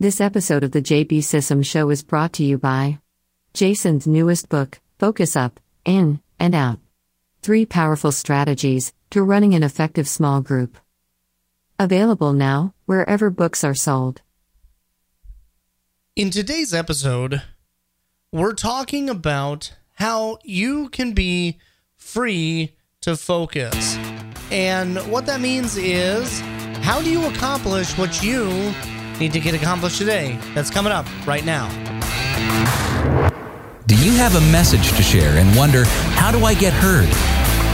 This episode of the JB Sissom Show is brought to you by Jason's newest book, Focus Up, In, and Out. Three powerful strategies to running an effective small group. Available now, wherever books are sold. In today's episode, we're talking about how you can be free to focus. And what that means is how do you accomplish what you need to get accomplished today? That's coming up right now. Do you have a message to share and wonder, how do I get heard?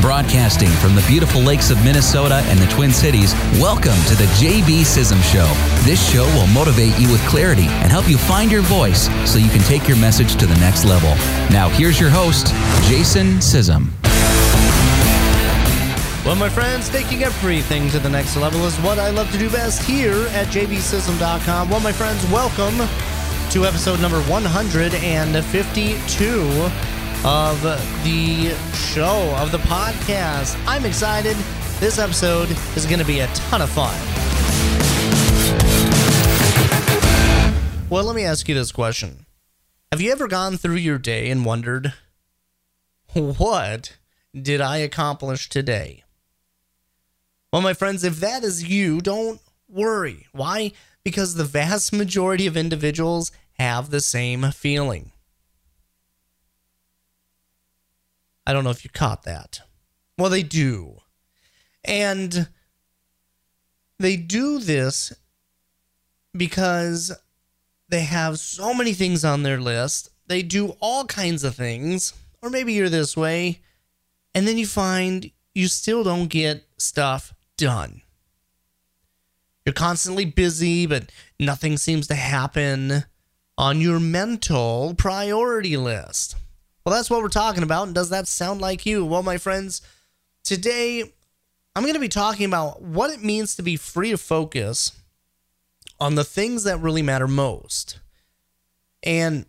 Broadcasting from the beautiful lakes of Minnesota and the Twin Cities, welcome to the JB Sissom Show. This show will motivate you with clarity and help you find your voice so you can take your message to the next level. Now, here's your host, Jason Sissom. Well, my friends, taking everything to the next level is what I love to do best here at jbsissom.com. Well, my friends, welcome to episode number 152 of the show, of the podcast. I'm excited. This episode is going to be a ton of fun. Well, let me ask you this question Have you ever gone through your day and wondered, what did I accomplish today? Well, my friends, if that is you, don't worry. Why? Because the vast majority of individuals have the same feeling. I don't know if you caught that. Well, they do. And they do this because they have so many things on their list. They do all kinds of things. Or maybe you're this way. And then you find you still don't get stuff done. You're constantly busy, but nothing seems to happen on your mental priority list. Well, that's what we're talking about. And does that sound like you? Well, my friends, today I'm going to be talking about what it means to be free to focus on the things that really matter most. And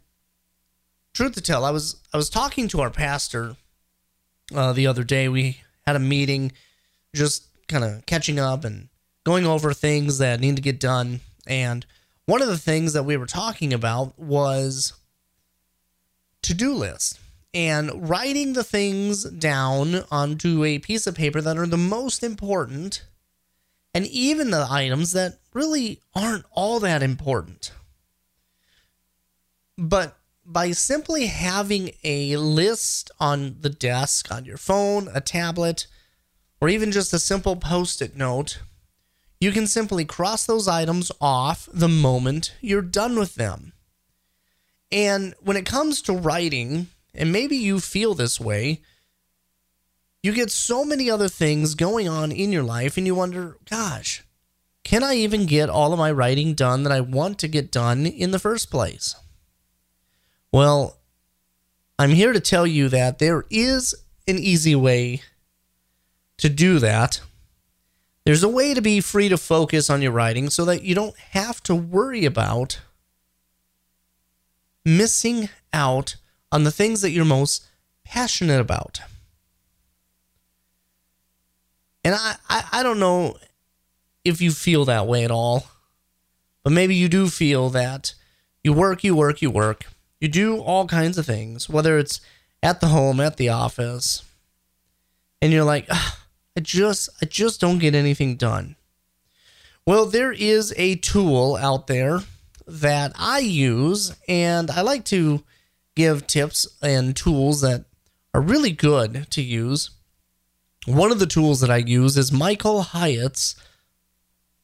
truth to tell, I was I was talking to our pastor uh, the other day. We had a meeting, just kind of catching up and going over things that need to get done. And one of the things that we were talking about was to do lists and writing the things down onto a piece of paper that are the most important and even the items that really aren't all that important. But by simply having a list on the desk, on your phone, a tablet, or even just a simple post it note, you can simply cross those items off the moment you're done with them. And when it comes to writing, and maybe you feel this way, you get so many other things going on in your life, and you wonder, gosh, can I even get all of my writing done that I want to get done in the first place? Well, I'm here to tell you that there is an easy way to do that. There's a way to be free to focus on your writing so that you don't have to worry about missing out on the things that you're most passionate about. And I, I, I don't know if you feel that way at all, but maybe you do feel that you work, you work, you work. You do all kinds of things, whether it's at the home, at the office, and you're like, I just I just don't get anything done. Well, there is a tool out there that I use and I like to give tips and tools that are really good to use. One of the tools that I use is Michael Hyatt's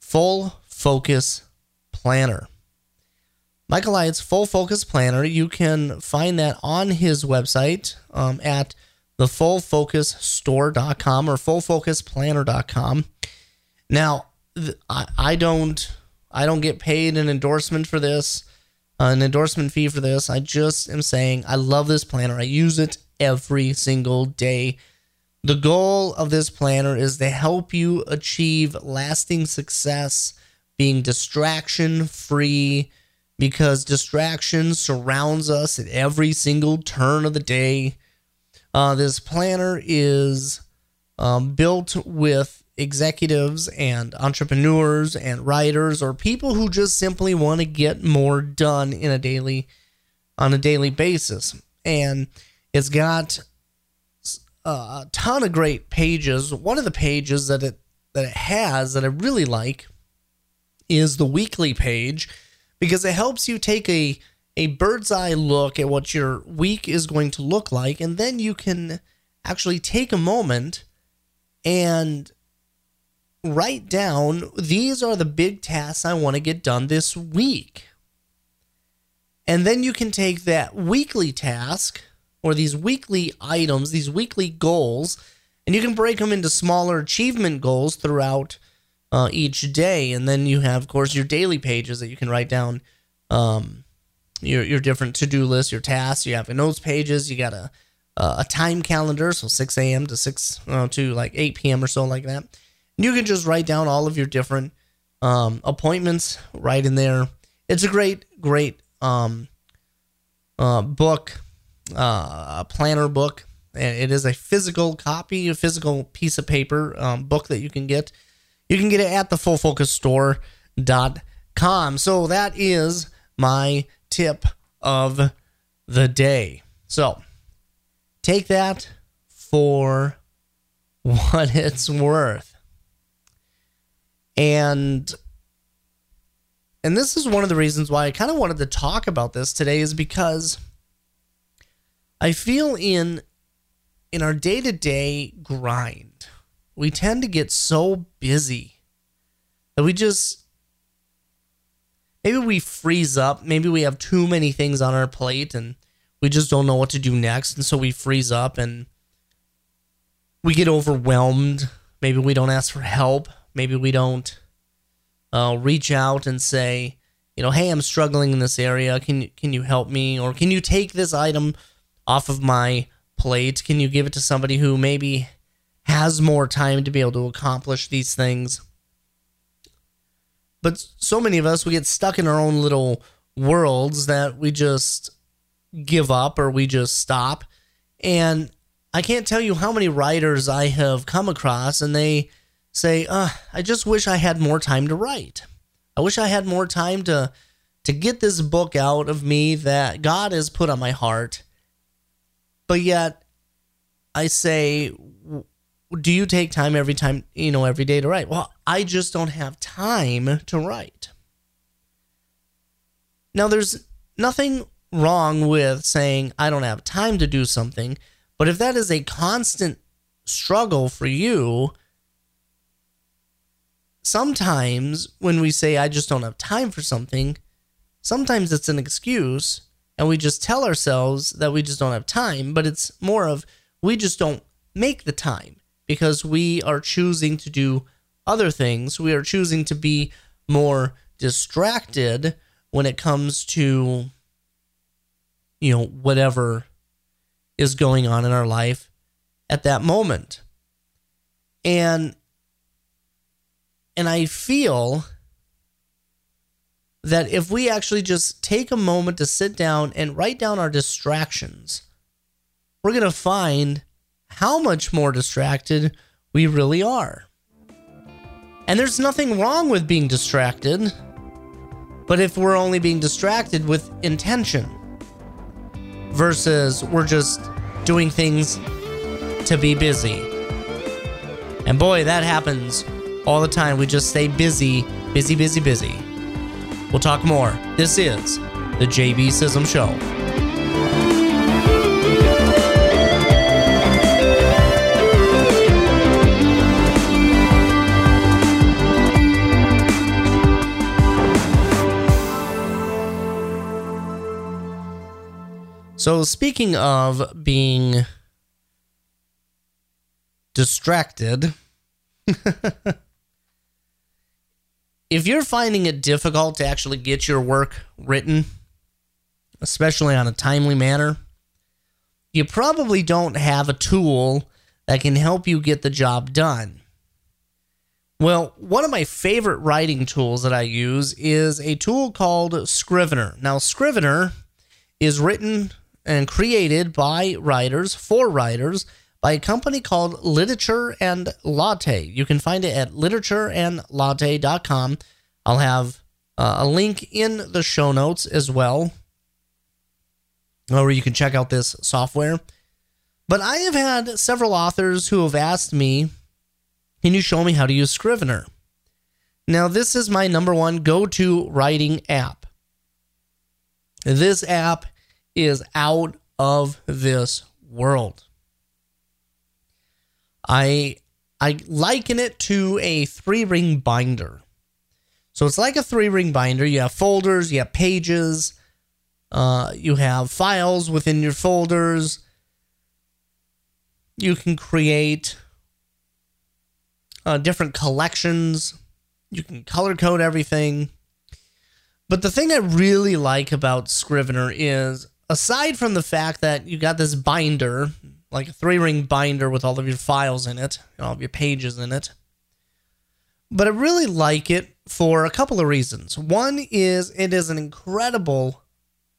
Full Focus Planner. Michael Hyatt's Full Focus Planner, you can find that on his website um, at thefullfocusstore.com or fullfocusplanner.com. Now, I, don't I don't get paid an endorsement for this uh, an endorsement fee for this. I just am saying I love this planner. I use it every single day. The goal of this planner is to help you achieve lasting success, being distraction free because distraction surrounds us at every single turn of the day. Uh, this planner is um, built with executives and entrepreneurs and writers or people who just simply want to get more done in a daily on a daily basis. And it's got a ton of great pages. One of the pages that it that it has that I really like is the weekly page because it helps you take a a bird's eye look at what your week is going to look like and then you can actually take a moment and write down these are the big tasks I want to get done this week. And then you can take that weekly task or these weekly items, these weekly goals, and you can break them into smaller achievement goals throughout uh, each day. And then you have, of course, your daily pages that you can write down um, your, your different to do lists, your tasks. You have a notes pages. You got a, a time calendar, so 6 a.m. to 6 uh, to like 8 p.m. or so, like that. And you can just write down all of your different um, appointments right in there. It's a great, great um, uh, book, uh, planner book. It is a physical copy, a physical piece of paper um, book that you can get. You can get it at the fullfocusstore.com. So that is my tip of the day. So take that for what it's worth. And and this is one of the reasons why I kind of wanted to talk about this today is because I feel in in our day-to-day grind, we tend to get so busy that we just maybe we freeze up, maybe we have too many things on our plate and we just don't know what to do next and so we freeze up and we get overwhelmed. Maybe we don't ask for help. Maybe we don't uh, reach out and say, you know, hey, I'm struggling in this area. Can can you help me? Or can you take this item off of my plate? Can you give it to somebody who maybe has more time to be able to accomplish these things? But so many of us, we get stuck in our own little worlds that we just give up or we just stop. And I can't tell you how many writers I have come across and they say, uh, I just wish I had more time to write. I wish I had more time to to get this book out of me that God has put on my heart. But yet I say, do you take time every time, you know, every day to write? Well, I just don't have time to write. Now, there's nothing wrong with saying, I don't have time to do something. But if that is a constant struggle for you, sometimes when we say, I just don't have time for something, sometimes it's an excuse and we just tell ourselves that we just don't have time, but it's more of we just don't make the time because we are choosing to do other things. We are choosing to be more distracted when it comes to, you know, whatever is going on in our life at that moment. And and I feel that if we actually just take a moment to sit down and write down our distractions, we're going to find how much more distracted we really are. And there's nothing wrong with being distracted, but if we're only being distracted with intention versus we're just doing things to be busy. And boy, that happens all the time. We just stay busy, busy, busy, busy. We'll talk more. This is the JB Sissom Show. So, speaking of being distracted, if you're finding it difficult to actually get your work written, especially on a timely manner, you probably don't have a tool that can help you get the job done. Well, one of my favorite writing tools that I use is a tool called Scrivener. Now, Scrivener is written and created by writers for writers by a company called Literature and Latte. You can find it at literatureandlatte.com. I'll have uh, a link in the show notes as well, where you can check out this software. But I have had several authors who have asked me, Can you show me how to use Scrivener? Now, this is my number one go to writing app. This app is out of this world. I I liken it to a three ring binder. So it's like a three ring binder. You have folders, you have pages, uh, you have files within your folders. You can create uh, different collections. You can color code everything. But the thing I really like about Scrivener is, aside from the fact that you got this binder, like a three ring binder with all of your files in it, all of your pages in it. But I really like it for a couple of reasons. One is it is an incredible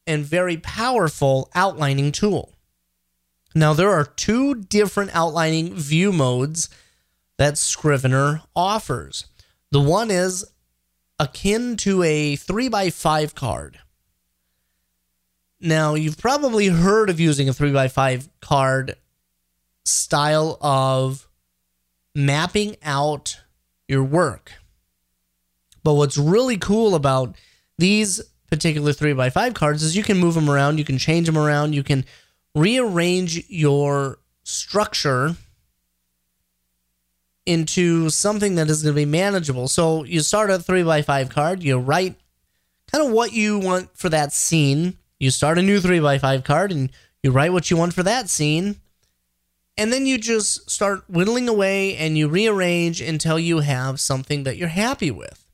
and very powerful outlining tool. Now, there are two different outlining view modes that Scrivener offers. The one is akin to a 3x5 card. Now, you've probably heard of using a 3x5 card style of mapping out your work. But what's really cool about these particular 3x5 cards is you can move them around, you can change them around, you can rearrange your structure into something that is going to be manageable. So you start a 3x5 card, you write kind of what you want for that scene. You start a new 3x5 card and you write what you want for that scene. And then you just start whittling away and you rearrange until you have something that you're happy with.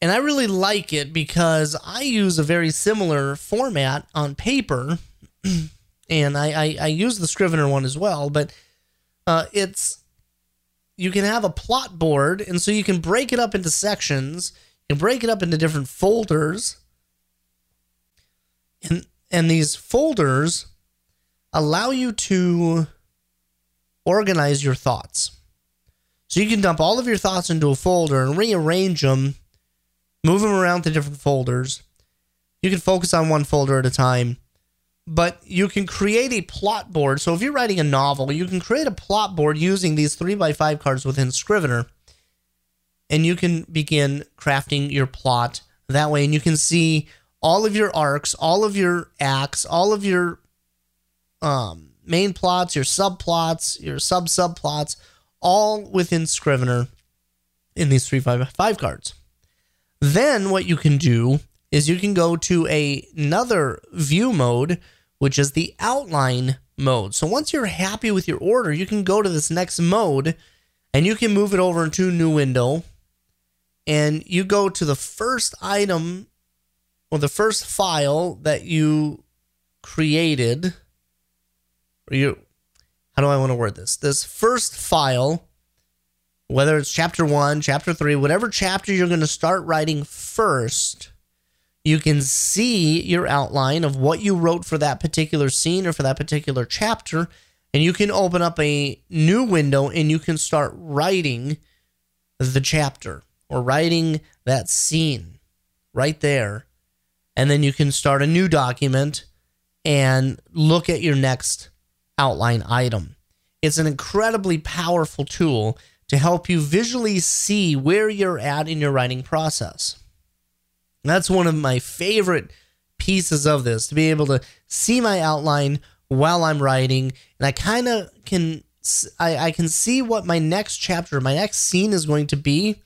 And I really like it because I use a very similar format on paper. and I, I, I, use the Scrivener one as well, but uh, it's you can have a plot board, and so you can break it up into sections, you can break it up into different folders. And and these folders allow you to organize your thoughts. So you can dump all of your thoughts into a folder and rearrange them, move them around to different folders. You can focus on one folder at a time, but you can create a plot board. So if you're writing a novel, you can create a plot board using these 3 by 5 cards within Scrivener, and you can begin crafting your plot that way. And you can see all of your arcs, all of your acts, all of your um, main plots, your subplots, your sub subplots, all within Scrivener in these three five five cards. Then what you can do is you can go to a, another view mode, which is the outline mode. So once you're happy with your order, you can go to this next mode and you can move it over into a new window and you go to the first item or the first file that you created or you how do I want to word this? This first file, whether it's chapter one, chapter three, whatever chapter you're going to start writing first, you can see your outline of what you wrote for that particular scene or for that particular chapter. And you can open up a new window and you can start writing the chapter or writing that scene right there. And then you can start a new document and look at your next outline item. It's an incredibly powerful tool to help you visually see where you're at in your writing process. That's one of my favorite pieces of this to be able to see my outline while I'm writing, and I kind of can I, I can see what my next chapter, my next scene is going to be,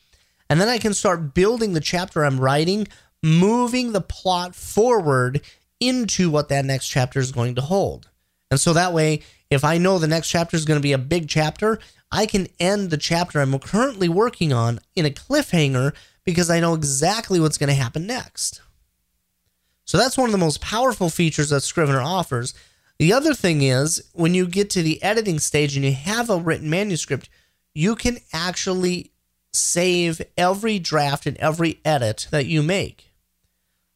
and then I can start building the chapter I'm writing, moving the plot forward into what that next chapter is going to hold. And so that way, if I know the next chapter is going to be a big chapter, I can end the chapter I'm currently working on in a cliffhanger because I know exactly what's going to happen next. So that's one of the most powerful features that Scrivener offers. The other thing is, when you get to the editing stage and you have a written manuscript, you can actually save every draft and every edit that you make.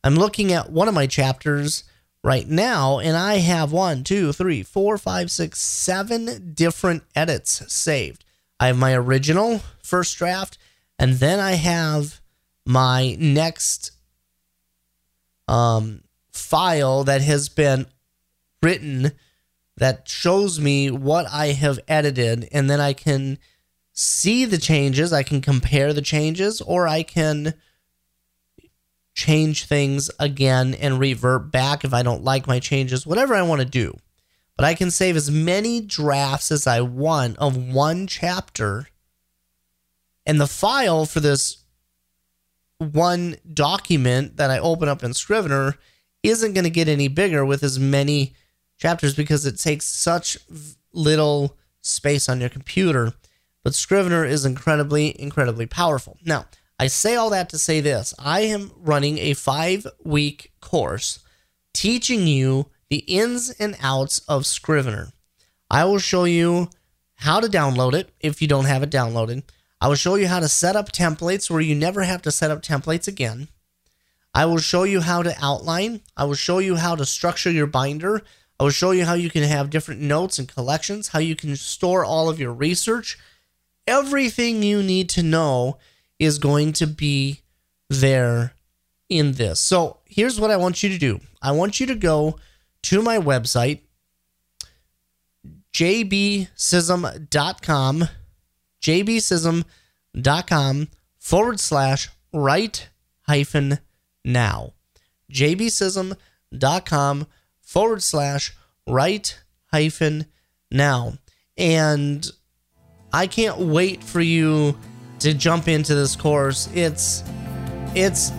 I'm looking at one of my chapters right now, and I have one, two, three, four, five, six, seven different edits saved. I have my original first draft, and then I have my next um, file that has been written that shows me what I have edited, and then I can see the changes. I can compare the changes, or I can change things again and revert back if I don't like my changes, whatever I want to do. But I can save as many drafts as I want of one chapter. And the file for this one document that I open up in Scrivener isn't going to get any bigger with as many chapters because it takes such little space on your computer. But Scrivener is incredibly, incredibly powerful. Now, I say all that to say this I am running a five week course teaching you the ins and outs of Scrivener. I will show you how to download it if you don't have it downloaded. I will show you how to set up templates where you never have to set up templates again. I will show you how to outline. I will show you how to structure your binder. I will show you how you can have different notes and collections, how you can store all of your research. Everything you need to know is going to be there in this. So here's what I want you to do I want you to go to my website, jbsissom.com, jbsissom.com forward slash write hyphen now. jbsissom.com forward slash write hyphen now. And I can't wait for you to jump into this course. It's it's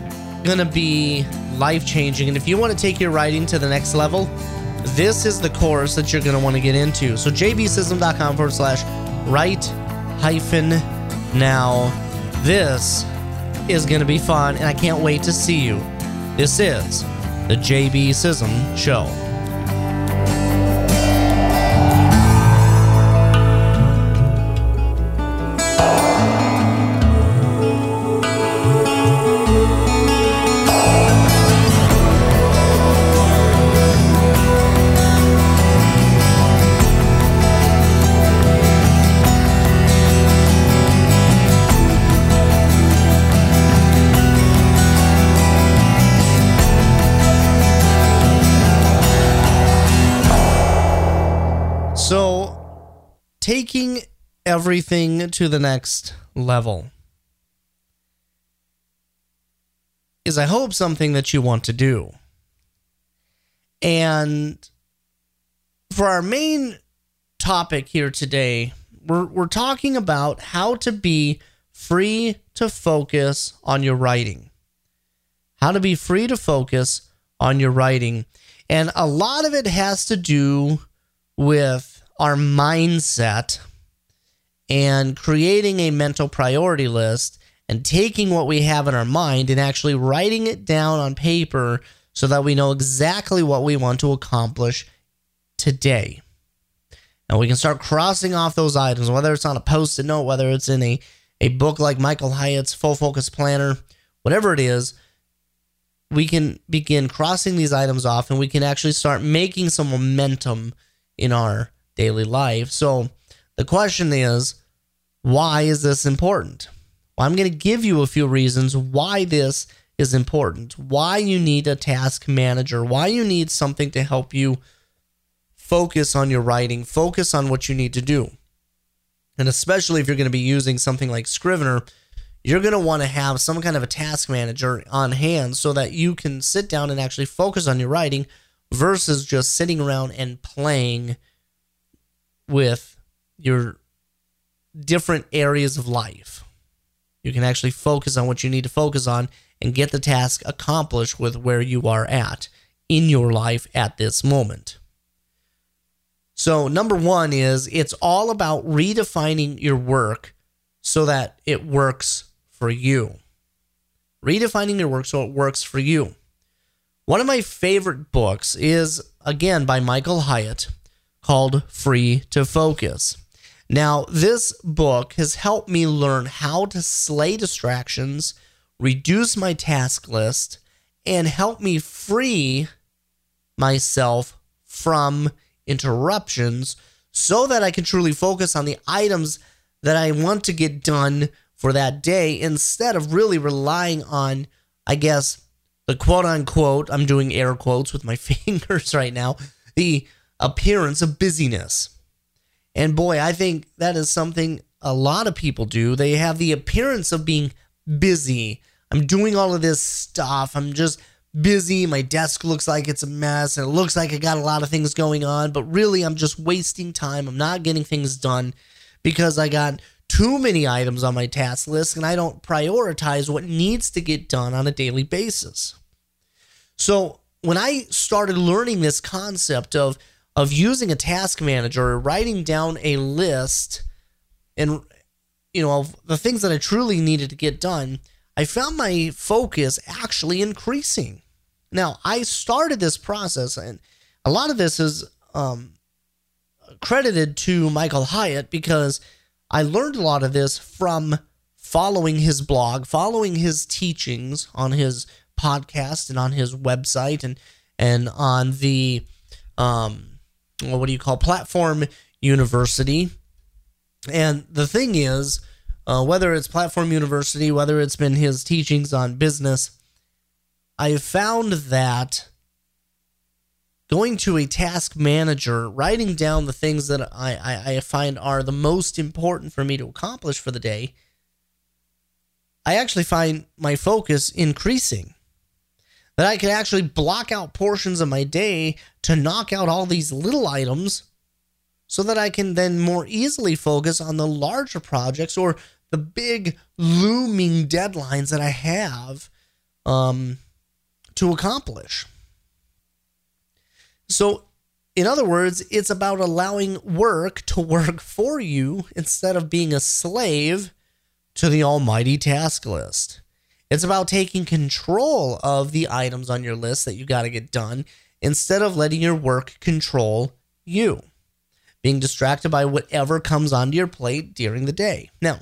gonna be life changing, and if you want to take your writing to the next level, this is the course that you're gonna want to get into. So jbsissom.com forward slash write hyphen now. This is gonna be fun, and I can't wait to see you. This is the JB Sissom Show. Everything to the next level is, I hope, something that you want to do. And for our main topic here today, we're, we're talking about how to be free to focus on your writing. How to be free to focus on your writing. And a lot of it has to do with our mindset and creating a mental priority list and taking what we have in our mind and actually writing it down on paper so that we know exactly what we want to accomplish today. And we can start crossing off those items, whether it's on a post it note, whether it's in a, a book like Michael Hyatt's Full Focus Planner, whatever it is, we can begin crossing these items off and we can actually start making some momentum in our daily life. So the question is, why is this important? Well, I'm going to give you a few reasons why this is important, why you need a task manager, why you need something to help you focus on your writing, focus on what you need to do. And especially if you're going to be using something like Scrivener, you're going to want to have some kind of a task manager on hand so that you can sit down and actually focus on your writing versus just sitting around and playing with your different areas of life. You can actually focus on what you need to focus on and get the task accomplished with where you are at in your life at this moment. So, number one is it's all about redefining your work so that it works for you. Redefining your work so it works for you. One of my favorite books is, again, by Michael Hyatt called Free to Focus. Now, this book has helped me learn how to slay distractions, reduce my task list, and help me free myself from interruptions so that I can truly focus on the items that I want to get done for that day instead of really relying on, I guess, the quote unquote, I'm doing air quotes with my fingers right now, the appearance of busyness. And boy, I think that is something a lot of people do. They have the appearance of being busy. I'm doing all of this stuff. I'm just busy. My desk looks like it's a mess and it looks like I got a lot of things going on, but really I'm just wasting time. I'm not getting things done because I got too many items on my task list and I don't prioritize what needs to get done on a daily basis. So, when I started learning this concept of of using a task manager or writing down a list and you know of the things that I truly needed to get done, I found my focus actually increasing. Now, I started this process, and a lot of this is um, credited to Michael Hyatt because I learned a lot of this from following his blog, following his teachings on his podcast and on his website and and on the um what do you call platform university. And the thing is, uh, whether it's Platform University, whether it's been his teachings on business, I found that going to a task manager, writing down the things that I, I, I find are the most important for me to accomplish for the day, I actually find my focus increasing. That I can actually block out portions of my day to knock out all these little items so that I can then more easily focus on the larger projects or the big looming deadlines that I have um, to accomplish. So, in other words, it's about allowing work to work for you instead of being a slave to the almighty task list. It's about taking control of the items on your list that you got to get done instead of letting your work control you, being distracted by whatever comes onto your plate during the day. Now,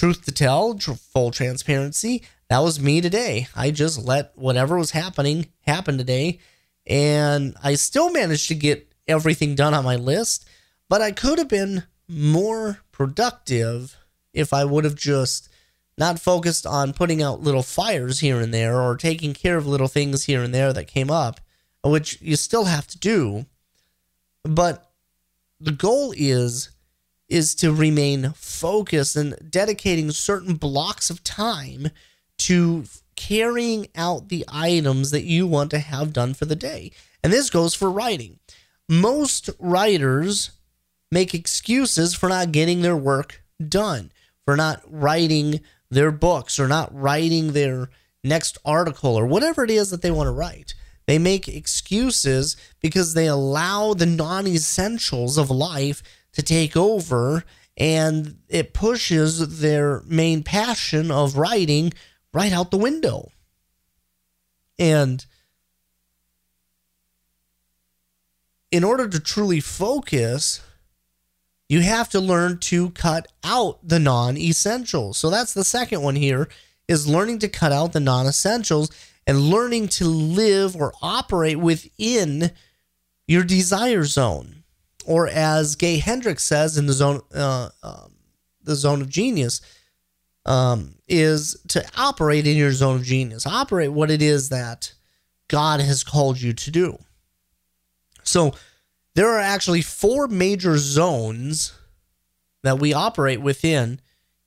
Truth to tell, tr- full transparency, that was me today. I just let whatever was happening happen today, and I still managed to get everything done on my list, but I could have been more productive if I would have just not focused on putting out little fires here and there or taking care of little things here and there that came up, which you still have to do. But the goal is is to remain focused and dedicating certain blocks of time to carrying out the items that you want to have done for the day. And this goes for writing. Most writers make excuses for not getting their work done, for not writing their books or not writing their next article or whatever it is that they want to write. They make excuses because they allow the non essentials of life to take over and it pushes their main passion of writing right out the window. And in order to truly focus, you have to learn to cut out the non-essentials. So that's the second one here is learning to cut out the non-essentials and learning to live or operate within your desire zone or as Gay Hendricks says in the zone, uh, um, the zone of genius, um, is to operate in your zone of genius, operate what it is that God has called you to do. So there are actually four major zones that we operate within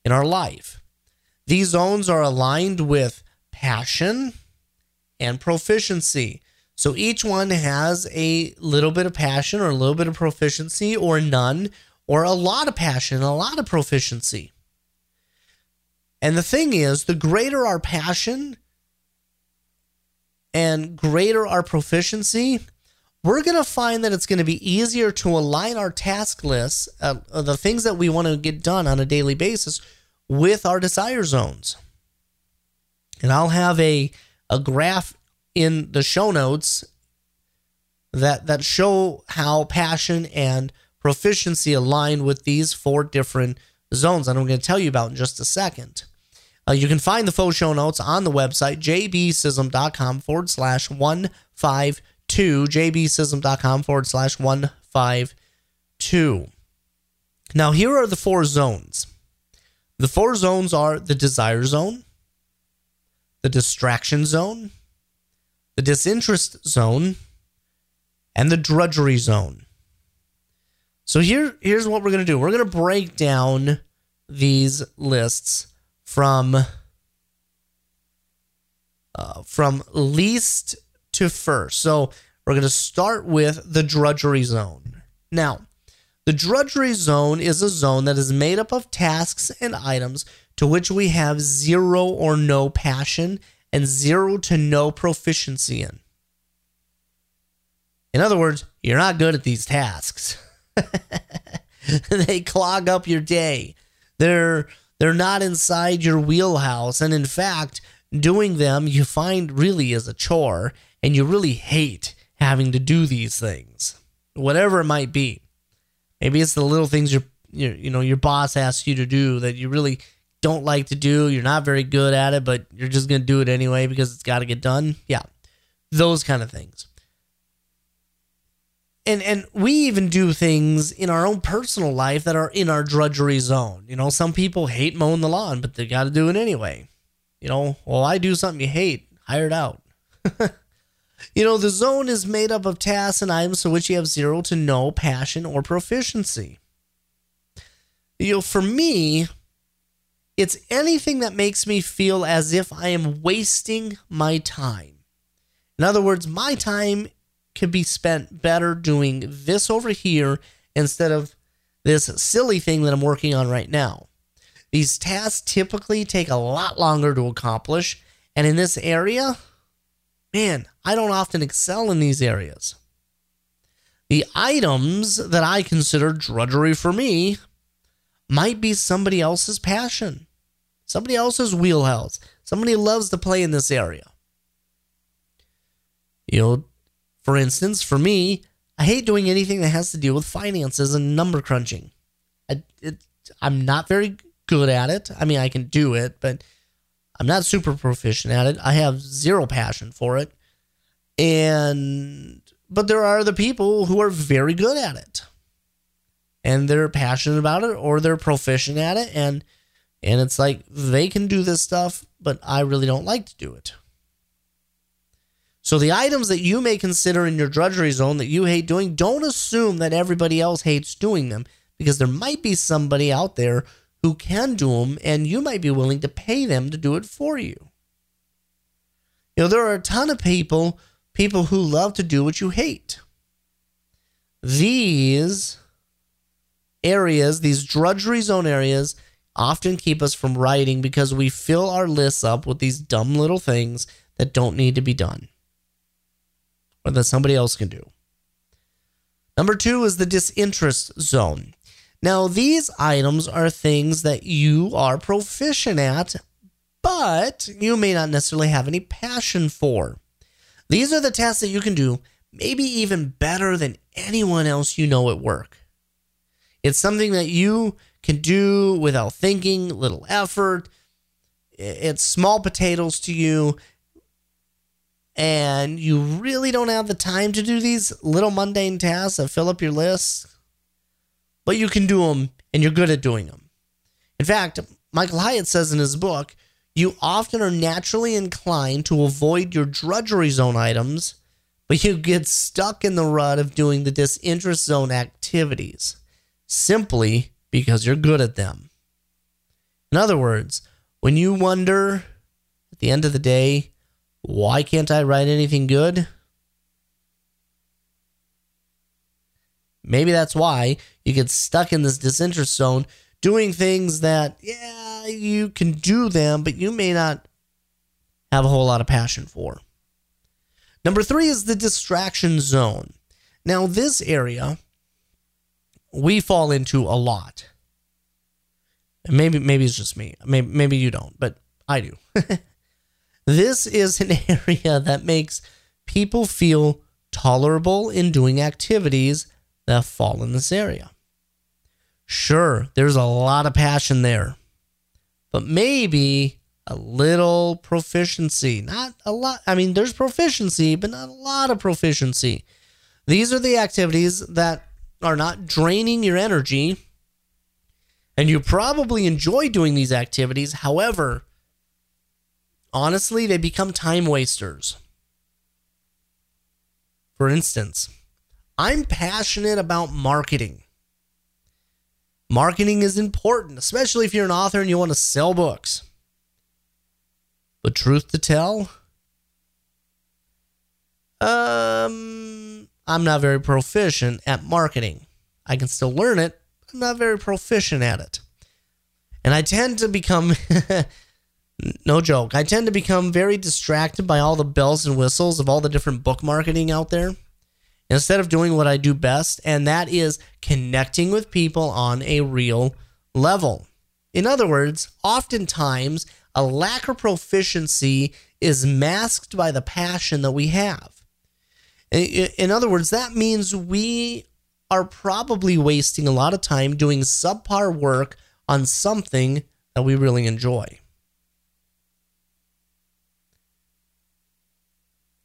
in our life. These zones are aligned with passion and proficiency. So each one has a little bit of passion or a little bit of proficiency or none or a lot of passion, a lot of proficiency. And the thing is, the greater our passion and greater our proficiency, we're going to find that it's going to be easier to align our task lists, uh, the things that we want to get done on a daily basis, with our desire zones. And I'll have a, a graph in the show notes that that show how passion and proficiency align with these four different zones that I'm going to tell you about in just a second. Uh, you can find the full show notes on the website jbsissom.com forward slash 152 jbsissom.com forward slash 152. Now, here are the four zones. The four zones are the desire zone, the distraction zone, the disinterest zone, and the drudgery zone. So here, here's what we're going to do. We're going to break down these lists from uh, from least to first. So we're going to start with the drudgery zone. Now, the drudgery zone is a zone that is made up of tasks and items to which we have zero or no passion and zero to no proficiency in. In other words, you're not good at these tasks. they clog up your day. They're they're not inside your wheelhouse and in fact, doing them you find really is a chore and you really hate having to do these things. Whatever it might be. Maybe it's the little things your, you know your boss asks you to do that you really don't like to do. You're not very good at it, but you're just gonna do it anyway because it's got to get done. Yeah, those kind of things. And and we even do things in our own personal life that are in our drudgery zone. You know, some people hate mowing the lawn, but they got to do it anyway. You know, well, I do something you hate, hire it out. You know, the zone is made up of tasks and items for which you have zero to no passion or proficiency. You know, for me, it's anything that makes me feel as if I am wasting my time. In other words, my time could be spent better doing this over here instead of this silly thing that I'm working on right now. These tasks typically take a lot longer to accomplish, and in this area, man, I don't often excel in these areas. The items that I consider drudgery for me might be somebody else's passion, somebody else's wheelhouse. Somebody loves to play in this area. You know, for instance, for me, I hate doing anything that has to deal with finances and number crunching. I, I'm not very good at it. I mean, I can do it, but I'm not super proficient at it. I have zero passion for it. And but there are the people who are very good at it. And they're passionate about it or they're proficient at it and and it's like they can do this stuff, but I really don't like to do it. So the items that you may consider in your drudgery zone that you hate doing, don't assume that everybody else hates doing them because there might be somebody out there who can do them and you might be willing to pay them to do it for you. You know, there are a ton of people people who love to do what you hate. These areas, these drudgery zone areas, often keep us from writing because we fill our lists up with these dumb little things that don't need to be done or that somebody else can do. Number two is the disinterest zone. Now, these items are things that you are proficient at, but you may not necessarily have any passion for. These are the tasks that you can do, maybe even better than anyone else you know at work. It's something that you can do without thinking, little effort. It's small potatoes to you. And you really don't have the time to do these little mundane tasks that fill up your list, but you can do them and you're good at doing them. In fact, Michael Hyatt says in his book, you often are naturally inclined to avoid your drudgery zone items, but you get stuck in the rut of doing the disinterest zone activities simply because you're good at them. In other words, when you wonder at the end of the day, why can't I write anything good? Maybe that's why you get stuck in this disinterest zone doing things that, yeah, you can do them, but you may not have a whole lot of passion for. Number three is the distraction zone. Now, this area we fall into a lot. Maybe maybe it's just me. Maybe maybe you don't, but I do. this is an area that makes people feel tolerable in doing activities that fall in this area. Sure, there's a lot of passion there. But maybe a little proficiency. Not a lot. I mean, there's proficiency, but not a lot of proficiency. These are the activities that are not draining your energy. And you probably enjoy doing these activities. However, honestly, they become time wasters. For instance, I'm passionate about marketing. Marketing is important, especially if you're an author and you want to sell books. But truth to tell, um, I'm not very proficient at marketing. I can still learn it, I'm not very proficient at it. And I tend to become, no joke, I tend to become very distracted by all the bells and whistles of all the different book marketing out there instead of doing what I do best, and that is connecting with people on a real level. In other words, oftentimes a lack of proficiency is masked by the passion that we have. In other words, that means we are probably wasting a lot of time doing subpar work on something that we really enjoy.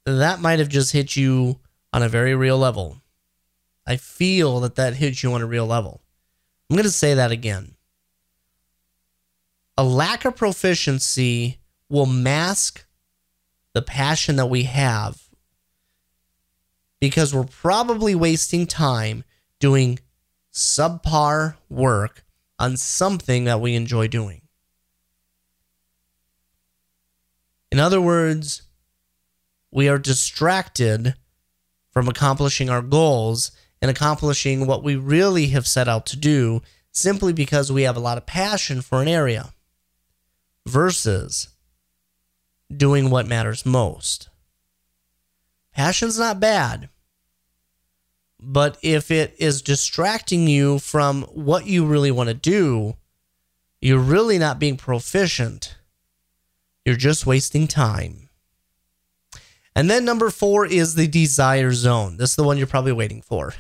That might have just hit you on a very real level. I feel that that hits you on a real level. I'm going to say that again a lack of proficiency will mask the passion that we have because we're probably wasting time doing subpar work on something that we enjoy doing. In other words, we are distracted from accomplishing our goals and accomplishing what we really have set out to do simply because we have a lot of passion for an area versus doing what matters most. Passion's not bad, but if it is distracting you from what you really want to do, you're really not being proficient. You're just wasting time. And then number four is the desire zone. This is the one you're probably waiting for.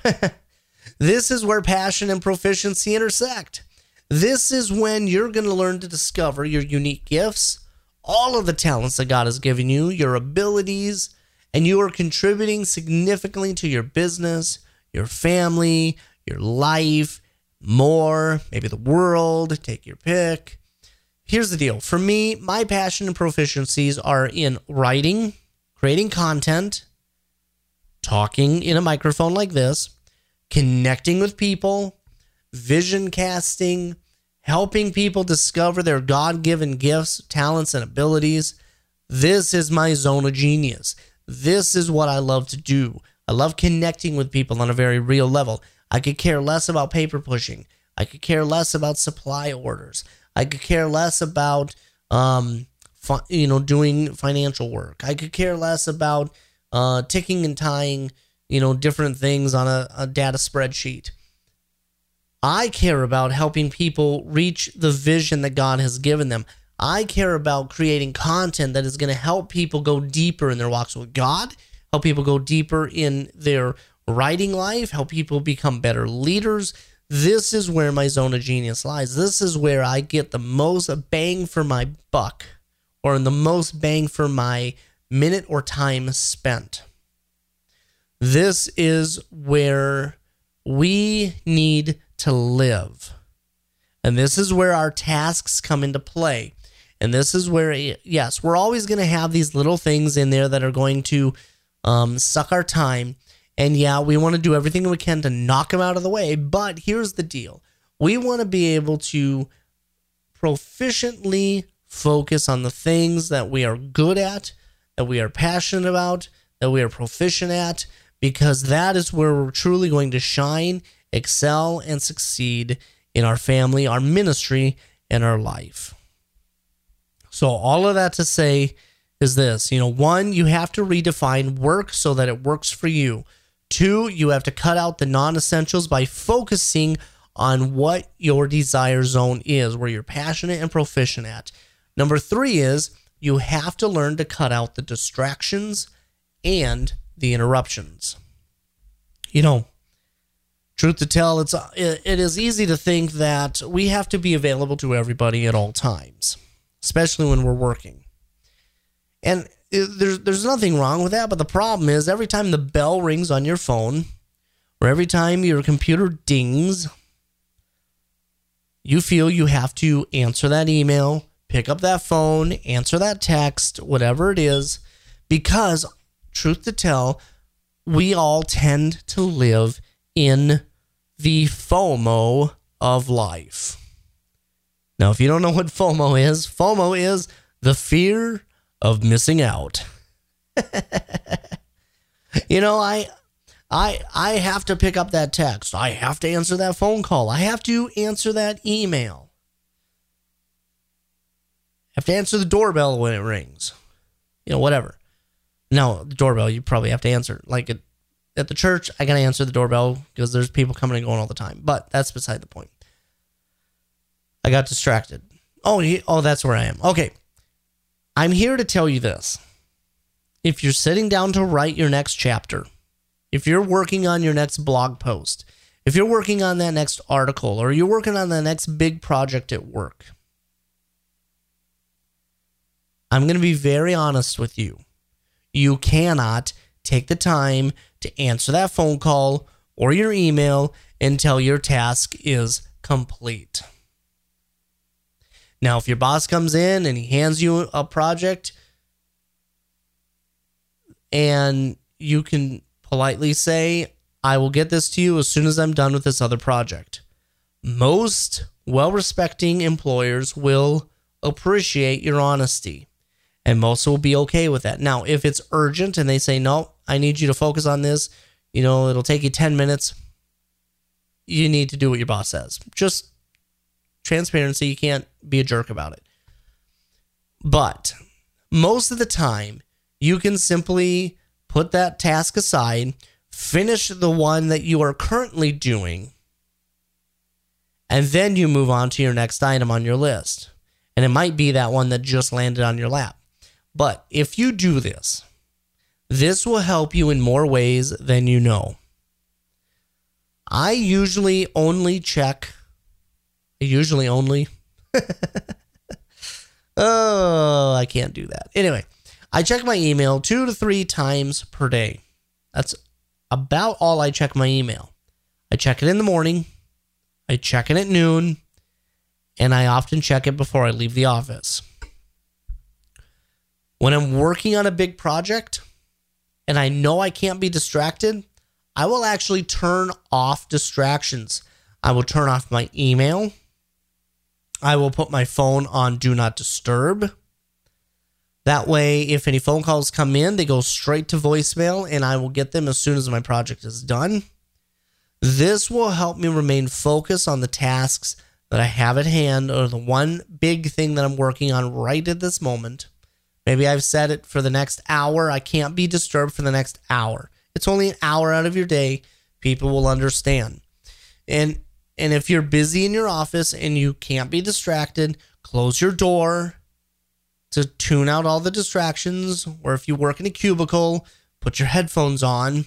this is where passion and proficiency intersect. This is when you're going to learn to discover your unique gifts, all of the talents that God has given you, your abilities, and you are contributing significantly to your business, your family, your life, more, maybe the world, take your pick. Here's the deal for me, my passion and proficiencies are in writing, creating content, talking in a microphone like this, connecting with people, vision casting, helping people discover their God given gifts, talents, and abilities. This is my zone of genius. This is what I love to do. I love connecting with people on a very real level. I could care less about paper pushing. I could care less about supply orders. I could care less about, um, fi- you know, doing financial work. I could care less about uh, ticking and tying, you know, different things on a, a data spreadsheet. I care about helping people reach the vision that God has given them. I care about creating content that is going to help people go deeper in their walks with God, help people go deeper in their writing life, help people become better leaders. This is where my zone of genius lies. This is where I get the most bang for my buck or in the most bang for my minute or time spent. This is where we need to live. And this is where our tasks come into play. And this is where, yes, we're always going to have these little things in there that are going to um, suck our time. And yeah, we want to do everything we can to knock them out of the way. But here's the deal we want to be able to proficiently focus on the things that we are good at, that we are passionate about, that we are proficient at, because that is where we're truly going to shine excel and succeed in our family, our ministry, and our life. So, all of that to say is this you know, one, you have to redefine work so that it works for you. Two, you have to cut out the non essentials by focusing on what your desire zone is, where you're passionate and proficient at. Number three is you have to learn to cut out the distractions and the interruptions. You know, truth to tell, it's it is easy to think that we have to be available to everybody at all times. especially when we're working. And there's there's nothing wrong with that, but the problem is every time the bell rings on your phone or every time your computer dings, you feel you have to answer that email, pick up that phone, answer that text, whatever it is, because truth to tell, we all tend to live in the FOMO of life. Now, if you don't know what FOMO is, FOMO is the fear of missing out. you know, I I I have to pick up that text. I have to answer that phone call. I have to answer that email. Have to answer the doorbell when it rings. You know, whatever. No, the doorbell you probably have to answer. Like at, at the church, I gotta answer the doorbell because there's people coming and going all the time. But that's beside the point. I got distracted. Oh, he, oh, that's where I am. Okay. I'm here to tell you this. If you're sitting down to write your next chapter, if you're working on your next blog post, if you're working on that next article, or you're working on the next big project at work, I'm going to be very honest with you. You cannot take the time to answer that phone call or your email until your task is complete. Now, if your boss comes in and he hands you a project and you can politely say, I will get this to you as soon as I'm done with this other project. Most well respecting employers will appreciate your honesty and most will be okay with that. Now, if it's urgent and they say, No, I need you to focus on this, you know, it'll take you 10 minutes, you need to do what your boss says. Just transparency. You can't be a jerk about it. But most of the time, you can simply put that task aside, finish the one that you are currently doing, and then you move on to your next item on your list. And it might be that one that just landed on your lap. But if you do this, this will help you in more ways than you know. I usually only check Usually only. oh, I can't do that. Anyway, I check my email two to three times per day. That's about all I check my email. I check it in the morning, I check it at noon, and I often check it before I leave the office. When I'm working on a big project and I know I can't be distracted, I will actually turn off distractions. I will turn off my email. I will put my phone on do not disturb. That way, if any phone calls come in, they go straight to voicemail and I will get them as soon as my project is done. This will help me remain focused on the tasks that I have at hand or the one big thing that I'm working on right at this moment. Maybe I've said it for the next hour. I can't be disturbed for the next hour. It's only an hour out of your day. People will understand. And and if you're busy in your office and you can't be distracted, close your door to tune out all the distractions. Or if you work in a cubicle, put your headphones on.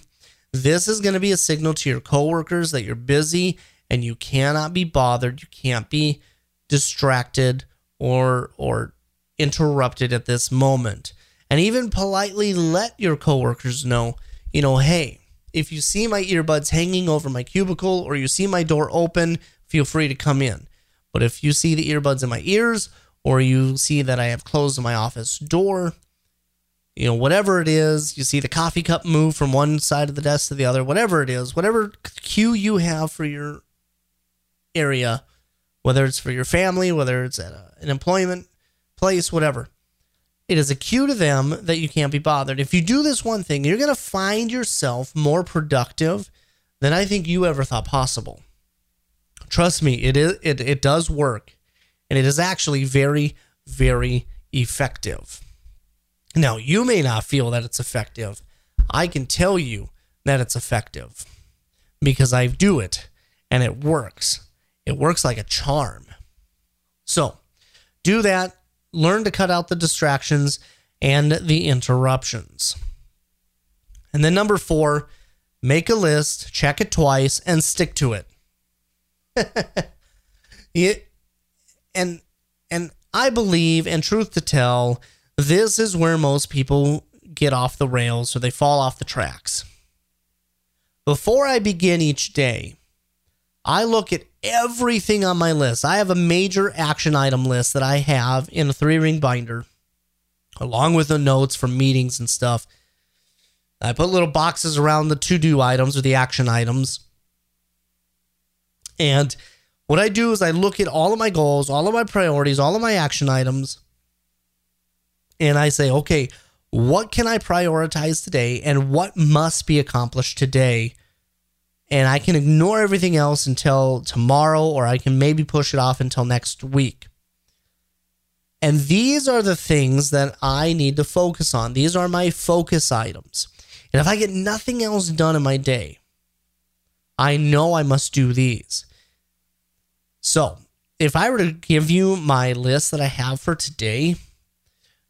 This is going to be a signal to your coworkers that you're busy and you cannot be bothered. You can't be distracted or or interrupted at this moment. And even politely let your coworkers know, you know, hey, if you see my earbuds hanging over my cubicle or you see my door open, feel free to come in. But if you see the earbuds in my ears or you see that I have closed my office door, you know, whatever it is, you see the coffee cup move from one side of the desk to the other, whatever it is, whatever cue you have for your area, whether it's for your family, whether it's at a, an employment place, whatever it is a cue to them that you can't be bothered. If you do this one thing, you're going to find yourself more productive than I think you ever thought possible. Trust me, it is it, it does work. And it is actually very, very effective. Now, you may not feel that it's effective. I can tell you that it's effective because I do it and it works. It works like a charm. So, do that learn to cut out the distractions and the interruptions. And then number four, make a list, check it twice, and stick to it. it and and I believe, and truth to tell, this is where most people get off the rails or they fall off the tracks. Before I begin each day, I look at everything on my list. I have a major action item list that I have in a three ring binder, along with the notes from meetings and stuff. I put little boxes around the to do items or the action items. And what I do is I look at all of my goals, all of my priorities, all of my action items, and I say, okay, what can I prioritize today and what must be accomplished today? And I can ignore everything else until tomorrow, or I can maybe push it off until next week. And these are the things that I need to focus on. These are my focus items. And if I get nothing else done in my day, I know I must do these. So, if I were to give you my list that I have for today,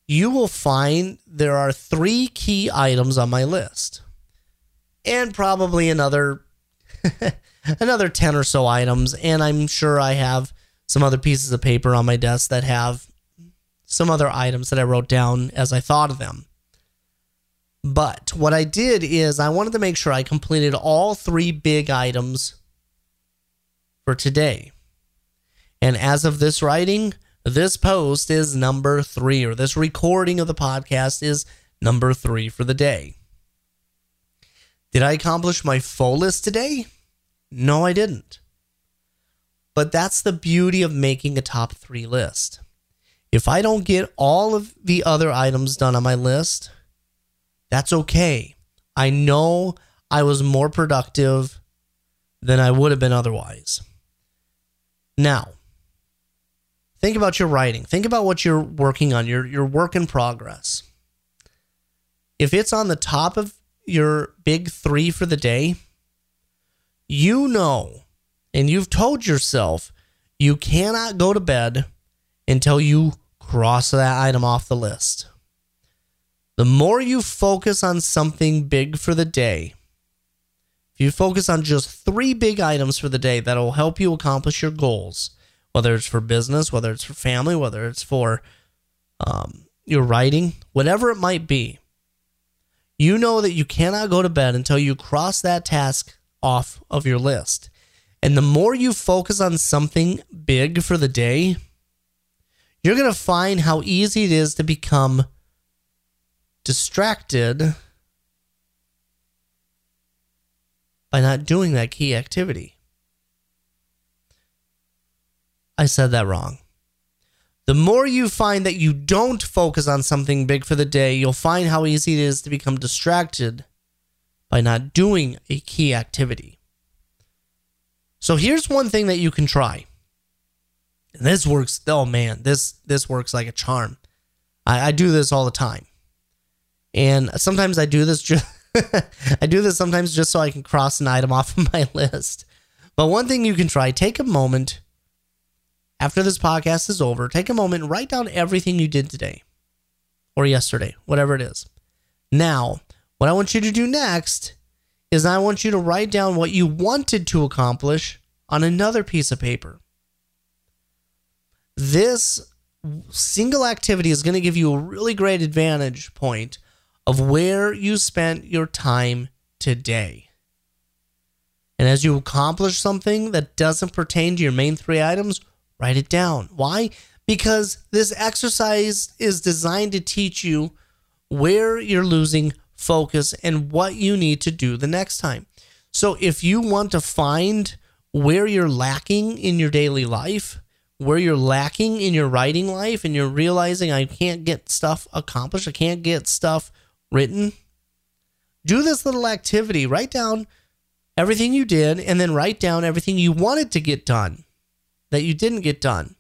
you will find there are three key items on my list. And probably another another 10 or so items and I'm sure I have some other pieces of paper on my desk that have some other items that I wrote down as I thought of them. But what I did is I wanted to make sure I completed all three big items for today. And as of this writing, this post is number three, or this recording of the podcast is number three for the day. Did I accomplish my full list today? No, I didn't. But that's the beauty of making a top three list. If I don't get all of the other items done on my list, that's okay. I know I was more productive than I would have been otherwise. Now, think about your writing. Think about what you're working on, your, your work in progress. If it's on the top of your big three for the day, you know, and you've told yourself you cannot go to bed until you cross that item off the list. The more you focus on something big for the day, if you focus on just three big items for the day that'll help you accomplish your goals, whether it's for business, whether it's for family, whether it's for um, your writing, whatever it might be, you know that you cannot go to bed until you cross that task off of your list. And the more you focus on something big for the day, you're going to find how easy it is to become distracted by not doing that key activity. I said that wrong. The more you find that you don't focus on something big for the day, you'll find how easy it is to become distracted by not doing a key activity. So here's one thing that you can try. And this works. Oh man, this this works like a charm. I, I do this all the time. And sometimes I do this just I do this sometimes just so I can cross an item off of my list. But one thing you can try, take a moment after this podcast is over, take a moment and write down everything you did today or yesterday, whatever it is. Now, what I want you to do next is I want you to write down what you wanted to accomplish on another piece of paper. This single activity is going to give you a really great advantage point of where you spent your time today. And as you accomplish something that doesn't pertain to your main three items, write it down. Why? Because this exercise is designed to teach you where you're losing focus and what you need to do the next time. So if you want to find where you're lacking in your daily life, where you're lacking in your writing life, and you're realizing I can't get stuff accomplished, I can't get stuff written, do this little activity. Write down everything you did and then write down everything you wanted to get done that you didn't get done.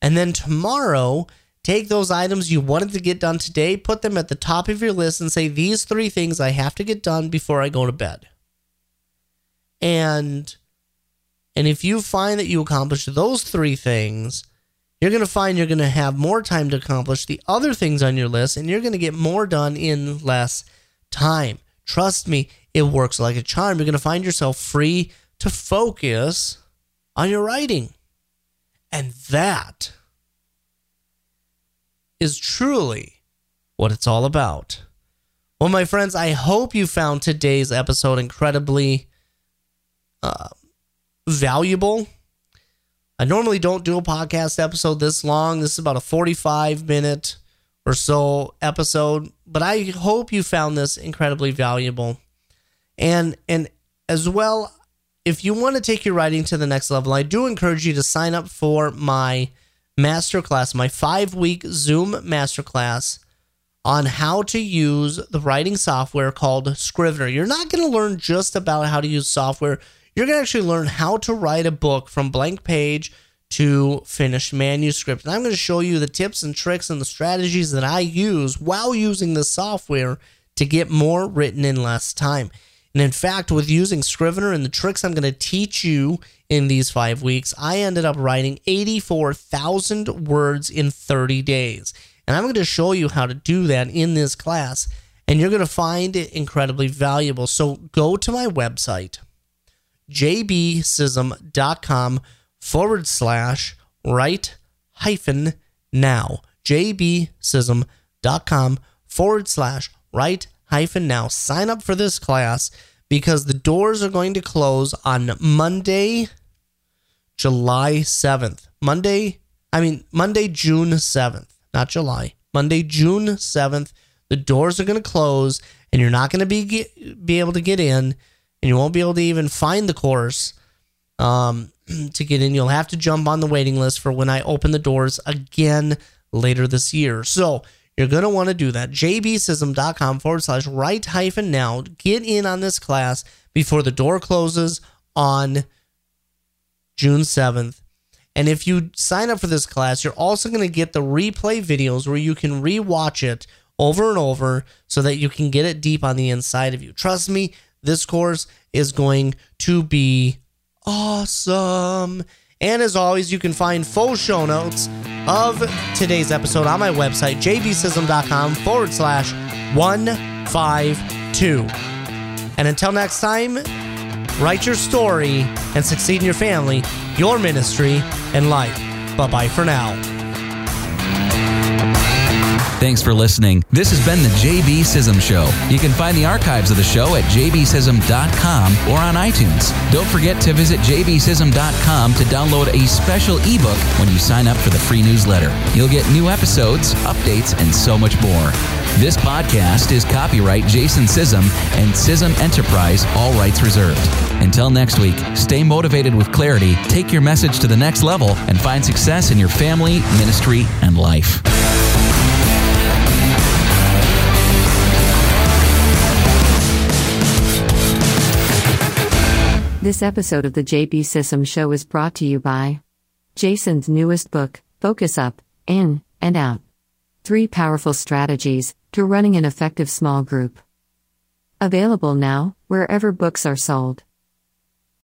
And then tomorrow, take those items you wanted to get done today, put them at the top of your list, and say, These three things I have to get done before I go to bed. And and if you find that you accomplish those three things, you're going to find you're going to have more time to accomplish the other things on your list and you're going to get more done in less time. Trust me, it works like a charm. You're going to find yourself free to focus on your writing. And that is truly what it's all about. Well, my friends, I hope you found today's episode incredibly uh, valuable. I normally don't do a podcast episode this long. This is about a 45 minute or so episode, but I hope you found this incredibly valuable. And and as well, if you want to take your writing to the next level, I do encourage you to sign up for my masterclass, my 5-week Zoom masterclass on how to use the writing software called Scrivener. You're not going to learn just about how to use software. You're going to actually learn how to write a book from blank page to finished manuscript. And I'm going to show you the tips and tricks and the strategies that I use while using the software to get more written in less time. And in fact, with using Scrivener and the tricks I'm going to teach you in these five weeks, I ended up writing 84,000 words in 30 days. And I'm going to show you how to do that in this class, and you're going to find it incredibly valuable. So go to my website, jbsissom.com forward slash write hyphen now. jbsissom.com forward slash write hyphen now. Sign up for this class because the doors are going to close on Monday, July 7th. Monday, I mean, Monday, June 7th not July. Monday, June 7th, the doors are going to close and you're not going to be be able to get in and you won't be able to even find the course um, to get in. You'll have to jump on the waiting list for when I open the doors again later this year. So you're going to want to do that. jbsissom.com forward slash write hyphen now. Get in on this class before the door closes on June 7th. And if you sign up for this class, you're also going to get the replay videos where you can rewatch it over and over so that you can get it deep on the inside of you. Trust me, this course is going to be awesome. And as always, you can find full show notes of today's episode on my website, jbsissom.com forward slash 152. And until next time, write your story, and succeed in your family, your ministry, and life. Bye bye for now. Thanks for listening. This has been the JB Sissom Show. You can find the archives of the show at jbsissom.com or on iTunes. Don't forget to visit jbsissom.com to download a special ebook when you sign up for the free newsletter. You'll get new episodes, updates, and so much more. This podcast is copyright Jason Sissom and Sissom Enterprise, all rights reserved. Until next week, stay motivated with clarity, take your message to the next level, and find success in your family, ministry, and life. This episode of the JB Sissom Show is brought to you by Jason's newest book, Focus Up, In, and Out. Three powerful strategies to running an effective small group. Available now, wherever books are sold.